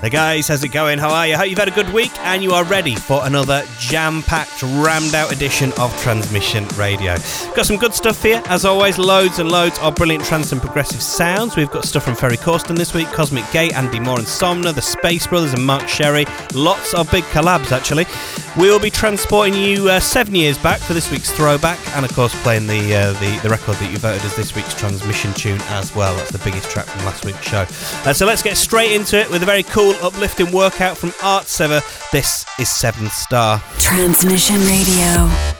Hey guys, how's it going? How are you? Hope you've had a good week and you are ready for another jam packed, rammed out edition of Transmission Radio. Got some good stuff here, as always, loads and loads of brilliant trance and progressive sounds. We've got stuff from Ferry Corsten this week, Cosmic Gate, Andy Moor and Somna, the Space Brothers and Mark Sherry. Lots of big collabs actually. We'll be transporting you uh, seven years back for this week's throwback, and of course playing the, uh, the the record that you voted as this week's transmission tune as well. That's the biggest track from last week's show. Uh, so let's get straight into it with a very cool, uplifting workout from Art Sever. This is Seventh Star. Transmission Radio.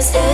Cause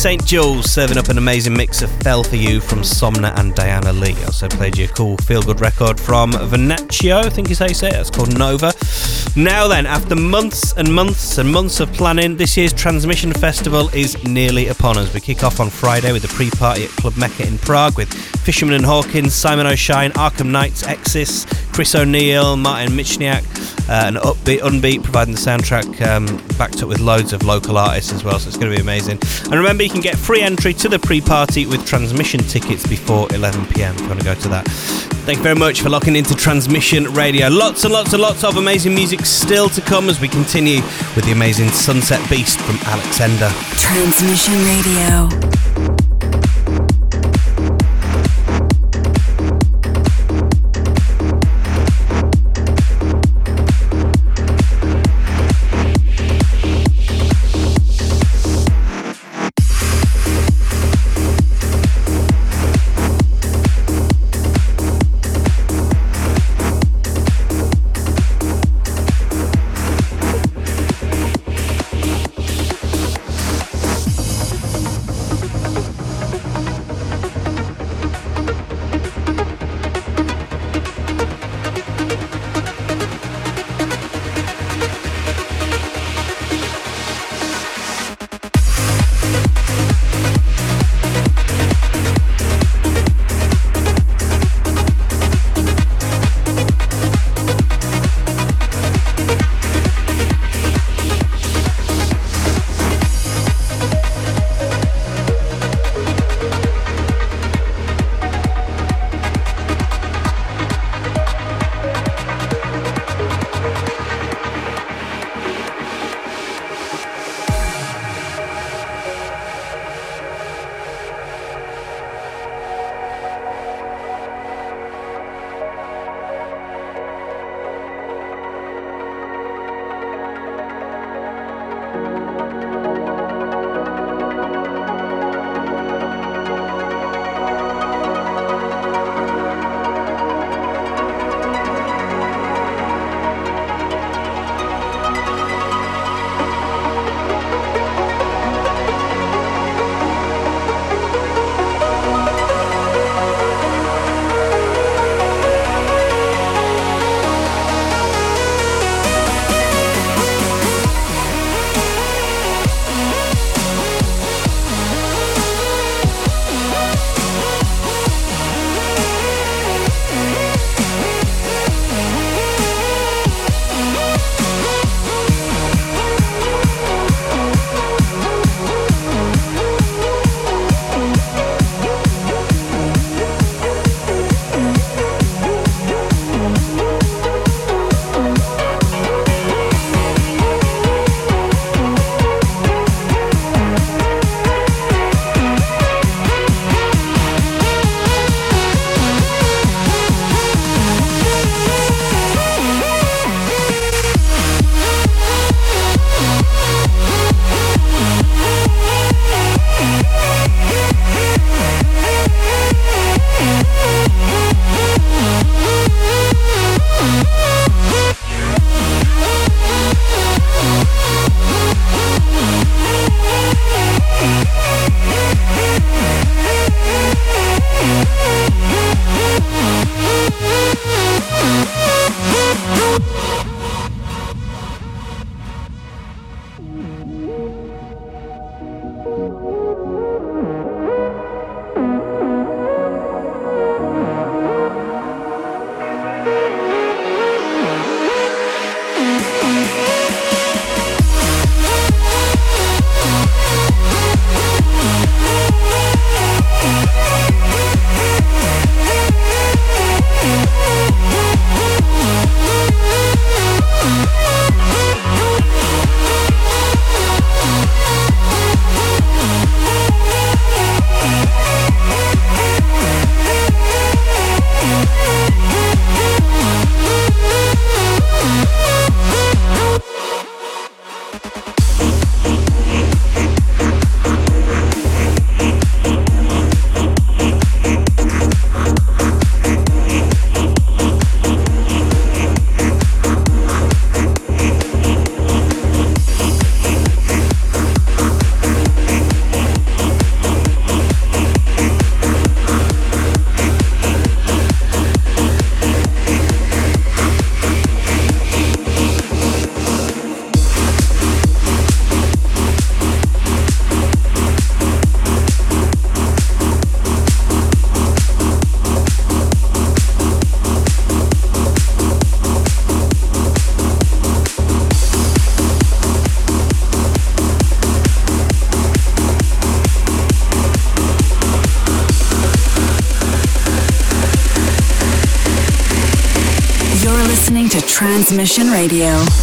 St. Jules serving up an amazing mix of Fell For You from Somna and Diana Leah. Also played you a cool feel good record from Venaccio, I think is how you say it. It's called Nova. Now then, after months and months and months of planning, this year's Transmission Festival is nearly upon us. We kick off on Friday with the pre party at Club Mecca in Prague with Fisherman and Hawkins, Simon O'Shine, Arkham Knights, Exis, Chris O'Neill, Martin Michniak, uh, and Upbeat Unbeat providing the soundtrack, um, backed up with loads of local artists as well. So it's going to be amazing. And remember, you can get free entry to the pre-party with transmission tickets before 11 p.m. If you want to go to that. Thank you very much for locking into Transmission Radio. Lots and lots and lots of amazing music still to come as we continue with the amazing Sunset Beast from Alex Ender. Transmission Radio. Transmission Radio.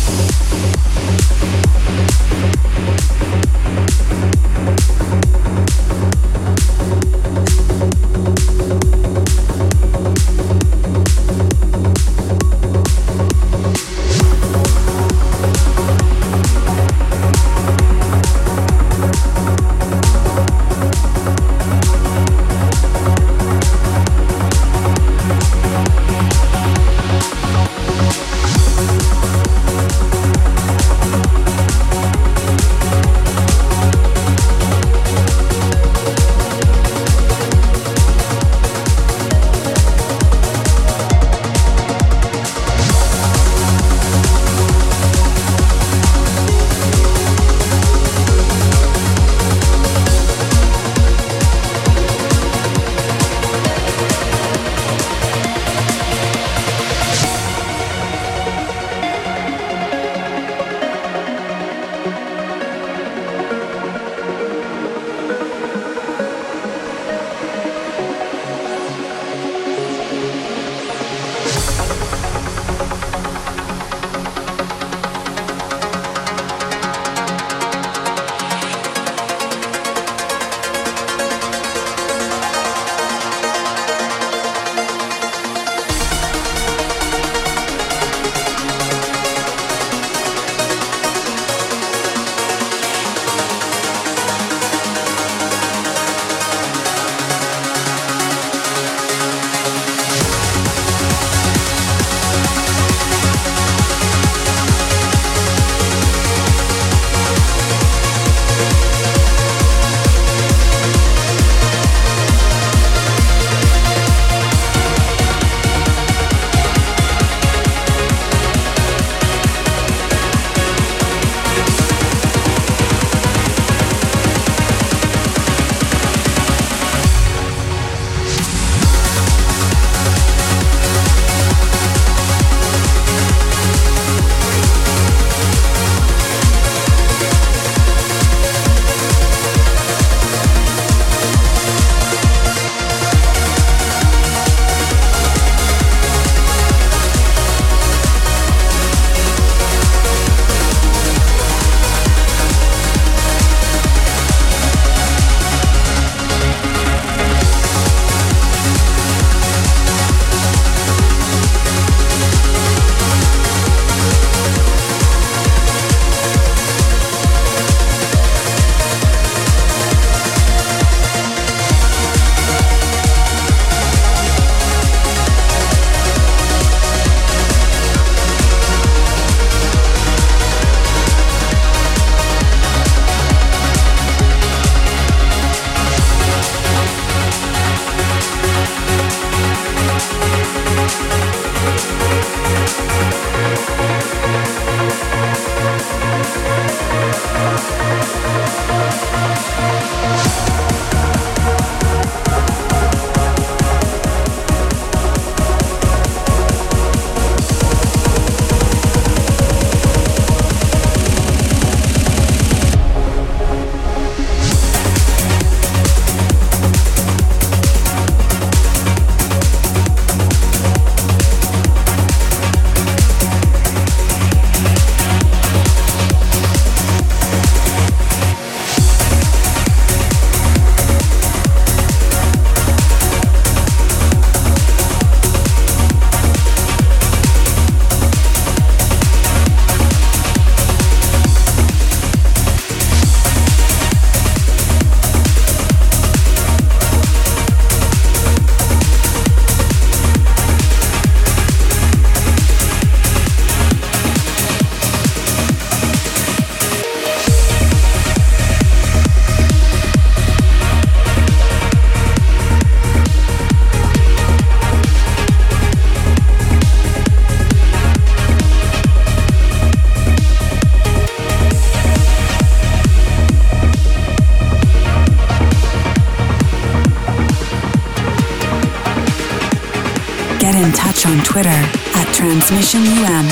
Transmission UM.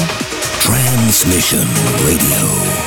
Transmission Radio.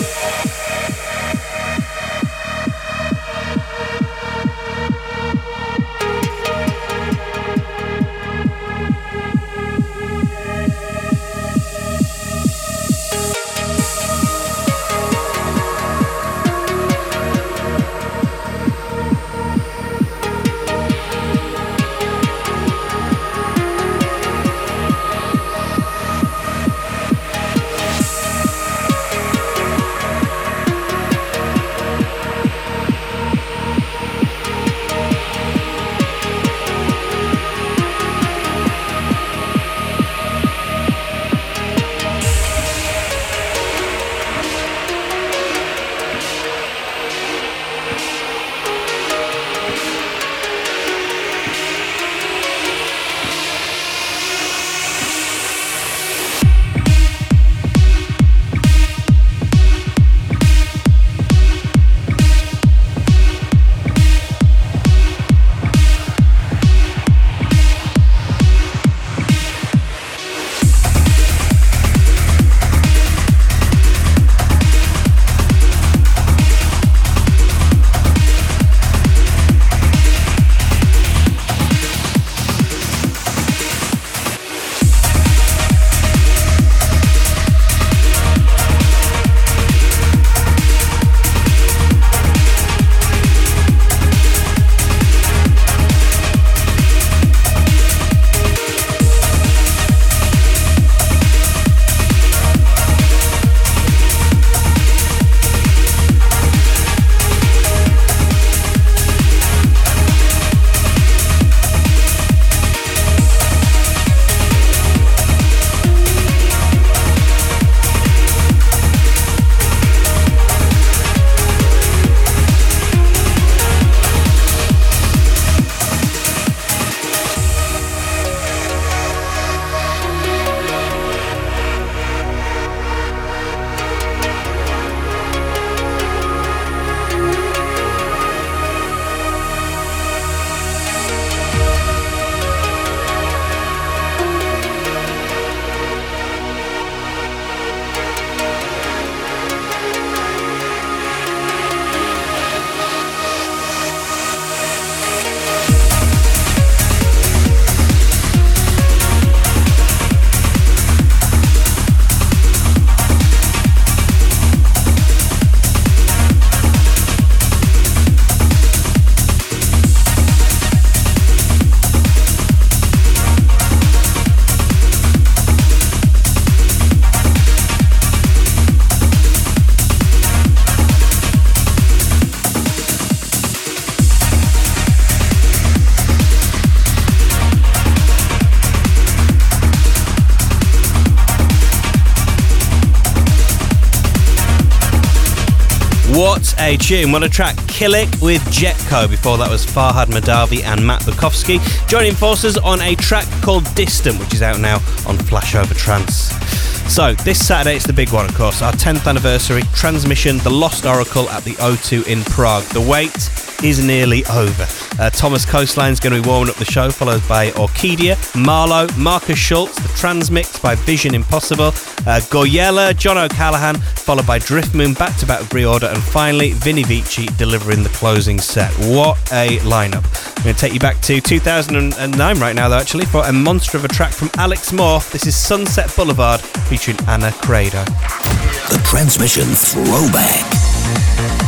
What a tune. What a track. Killik with Jetco. Before that was Farhad Mahdavi and Matt Bukovski joining forces on a track called Distant, which is out now on Flashover Trance. So, this Saturday it's the big one, of course, our 10th anniversary transmission, The Lost Oracle at the O2 in Prague. The wait is nearly over. Uh, Thomas Coastline's going to be warming up the show, followed by Orkidea, Marlo, Markus Schulz, the Transmix by Vision Impossible, uh, Goyella, John O'Callaghan, followed by Driftmoon, back to back ReOrder, and finally Vini Vici delivering the closing set. What a lineup! I'm going to take you back to 2009 right now, though, actually, for a monster of a track from Alex Moore. This is Sunset Boulevard featuring Anna Credo. The transmission throwback.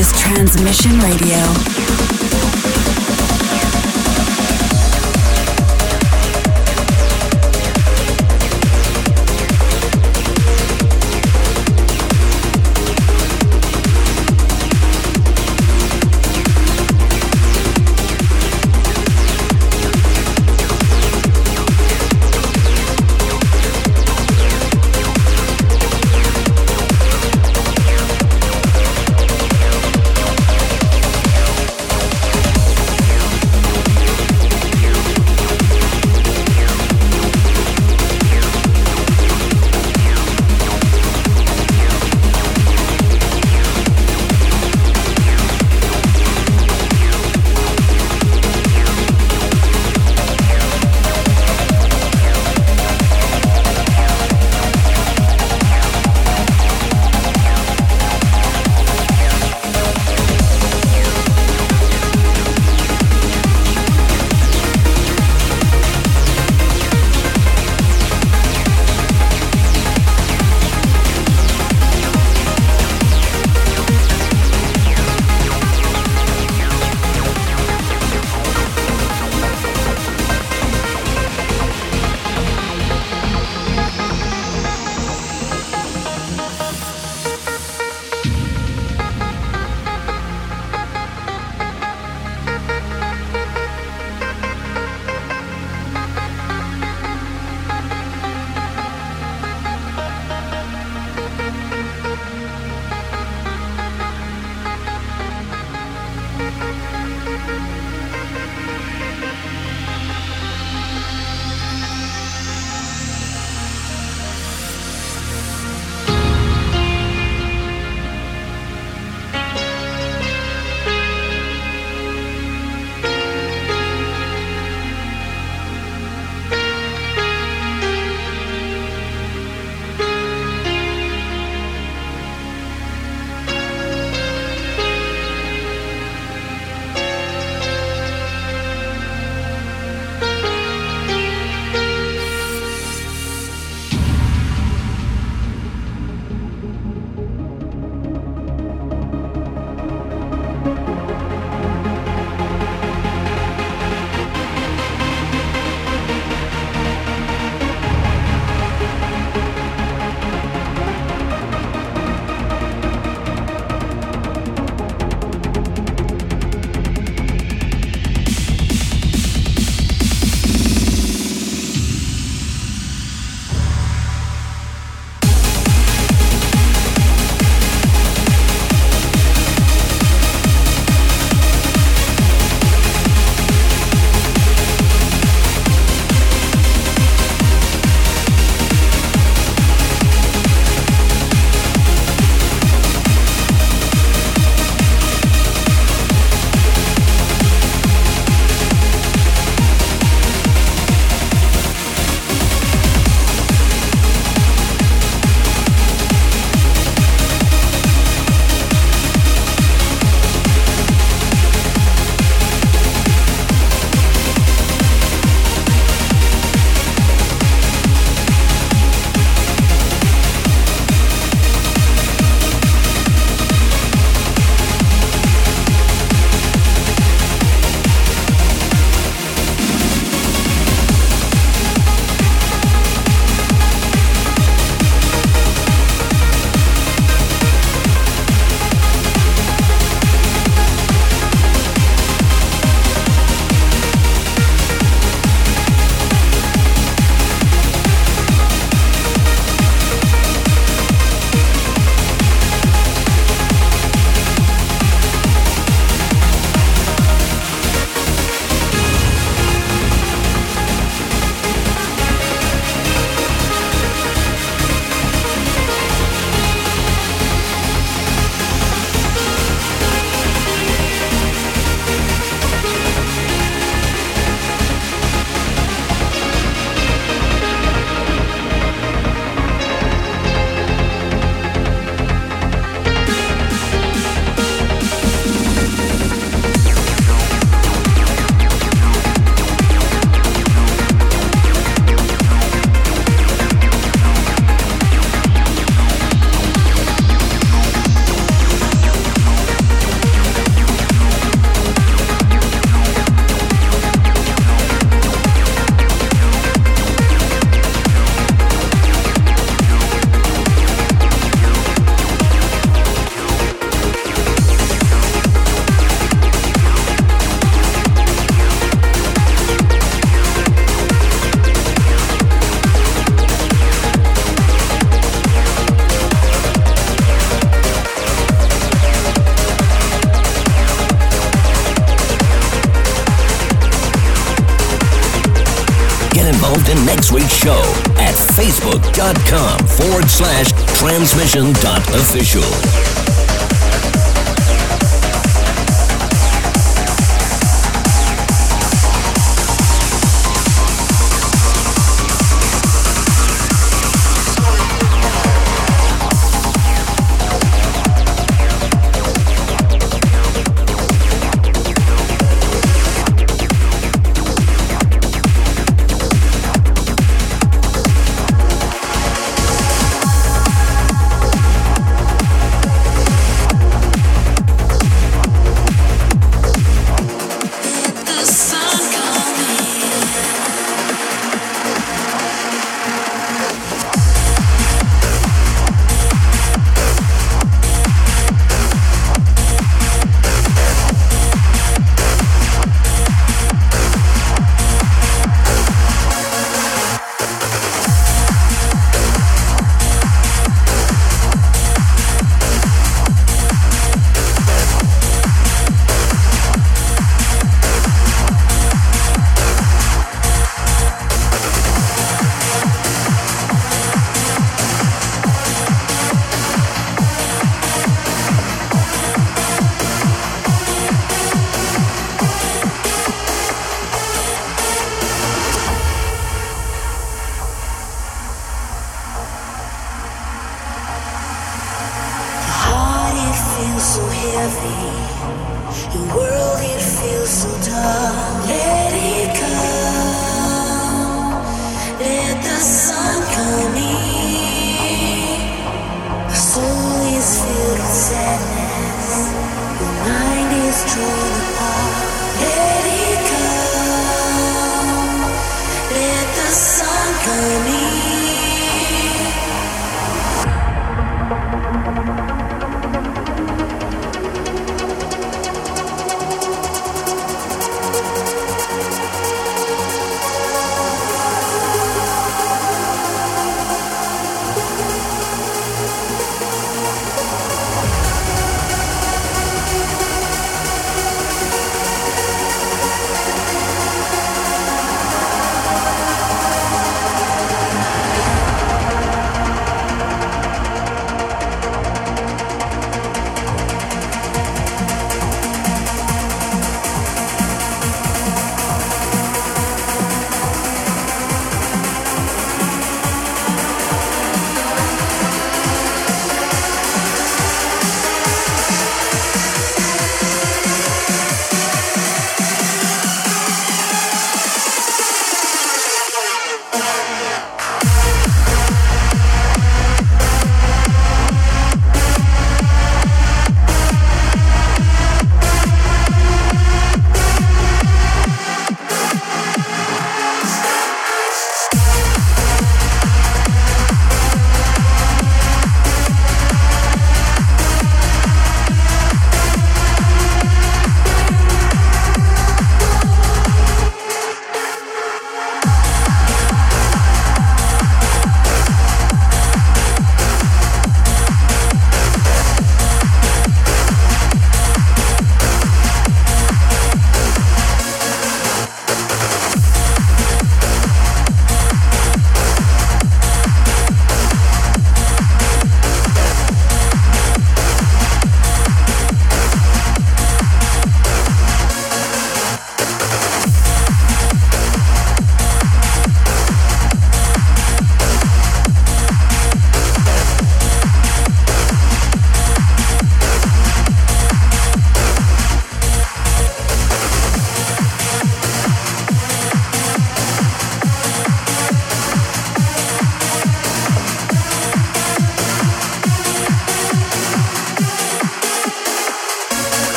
is Transmission Radio.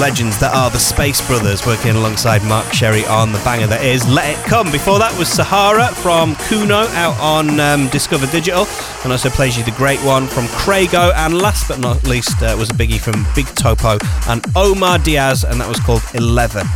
Legends that are the Space Brothers, working alongside Mark Sherry on the banger that is Let It Come. Before that was Sahara from Kuno out on um, Discover Digital, and also plays you the great one from Craigo, and last but not least uh, was a biggie from Big Topo and Omar Diaz, and that was called 11.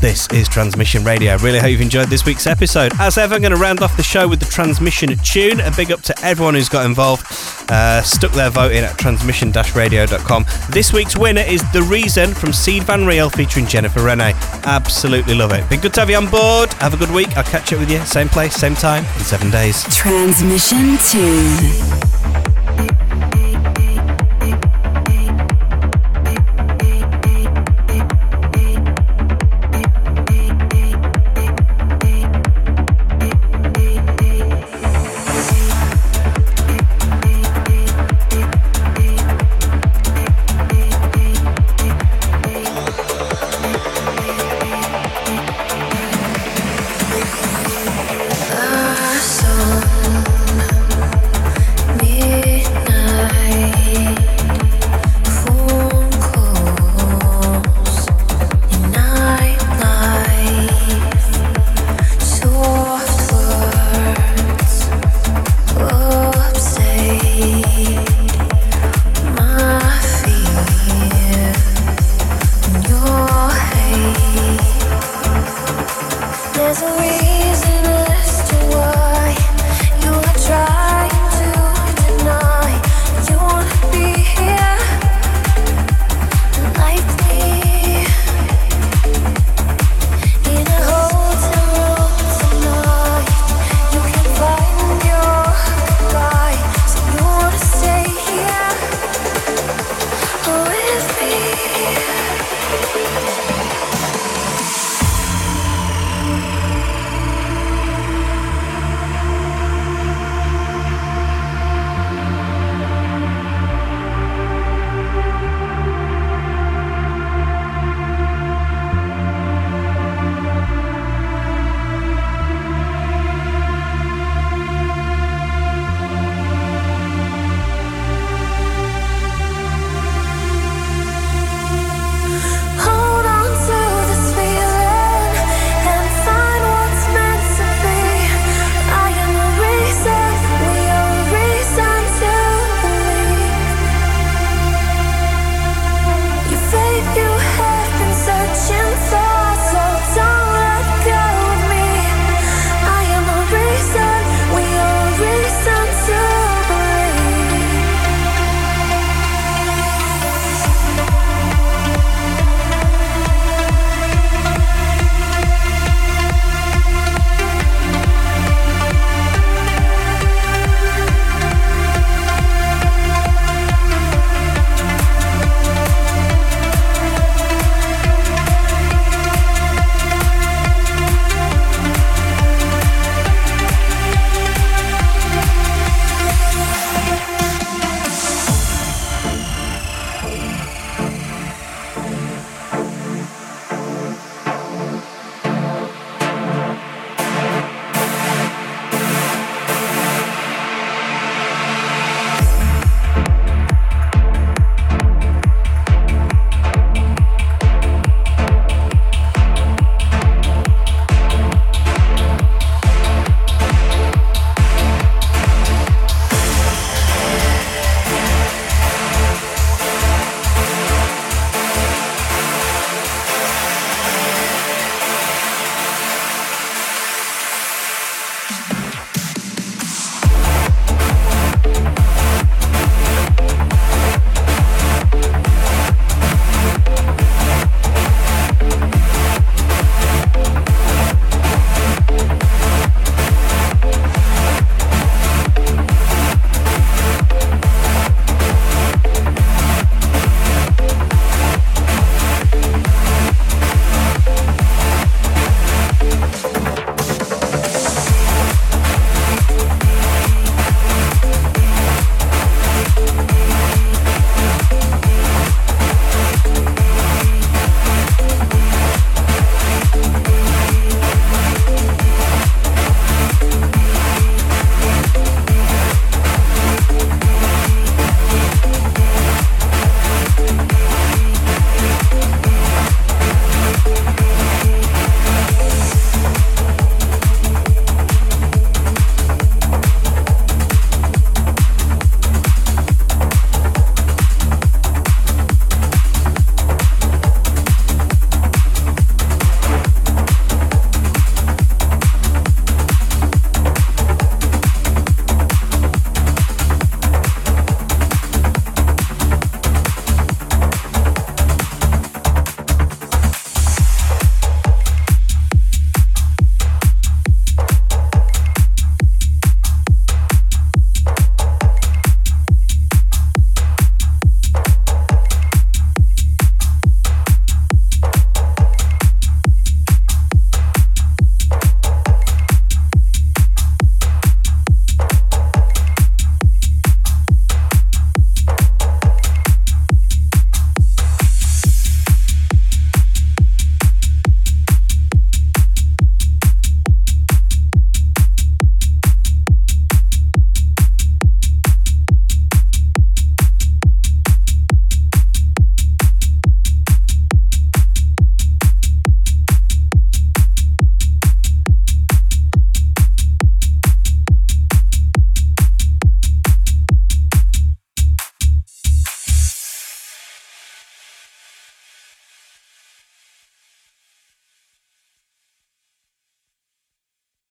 This is Transmission Radio. Really hope you've enjoyed this week's episode. As ever, I'm going to round off the show with the Transmission tune. A big up to everyone who's got involved, uh, stuck their vote in at transmission-radio.com. This week's winner is The Reason from Sied van Riel featuring Jennifer Rene. Absolutely love it. Been good to have you on board. Have a good week. I'll catch up with you same place, same time in seven days. Transmission tune.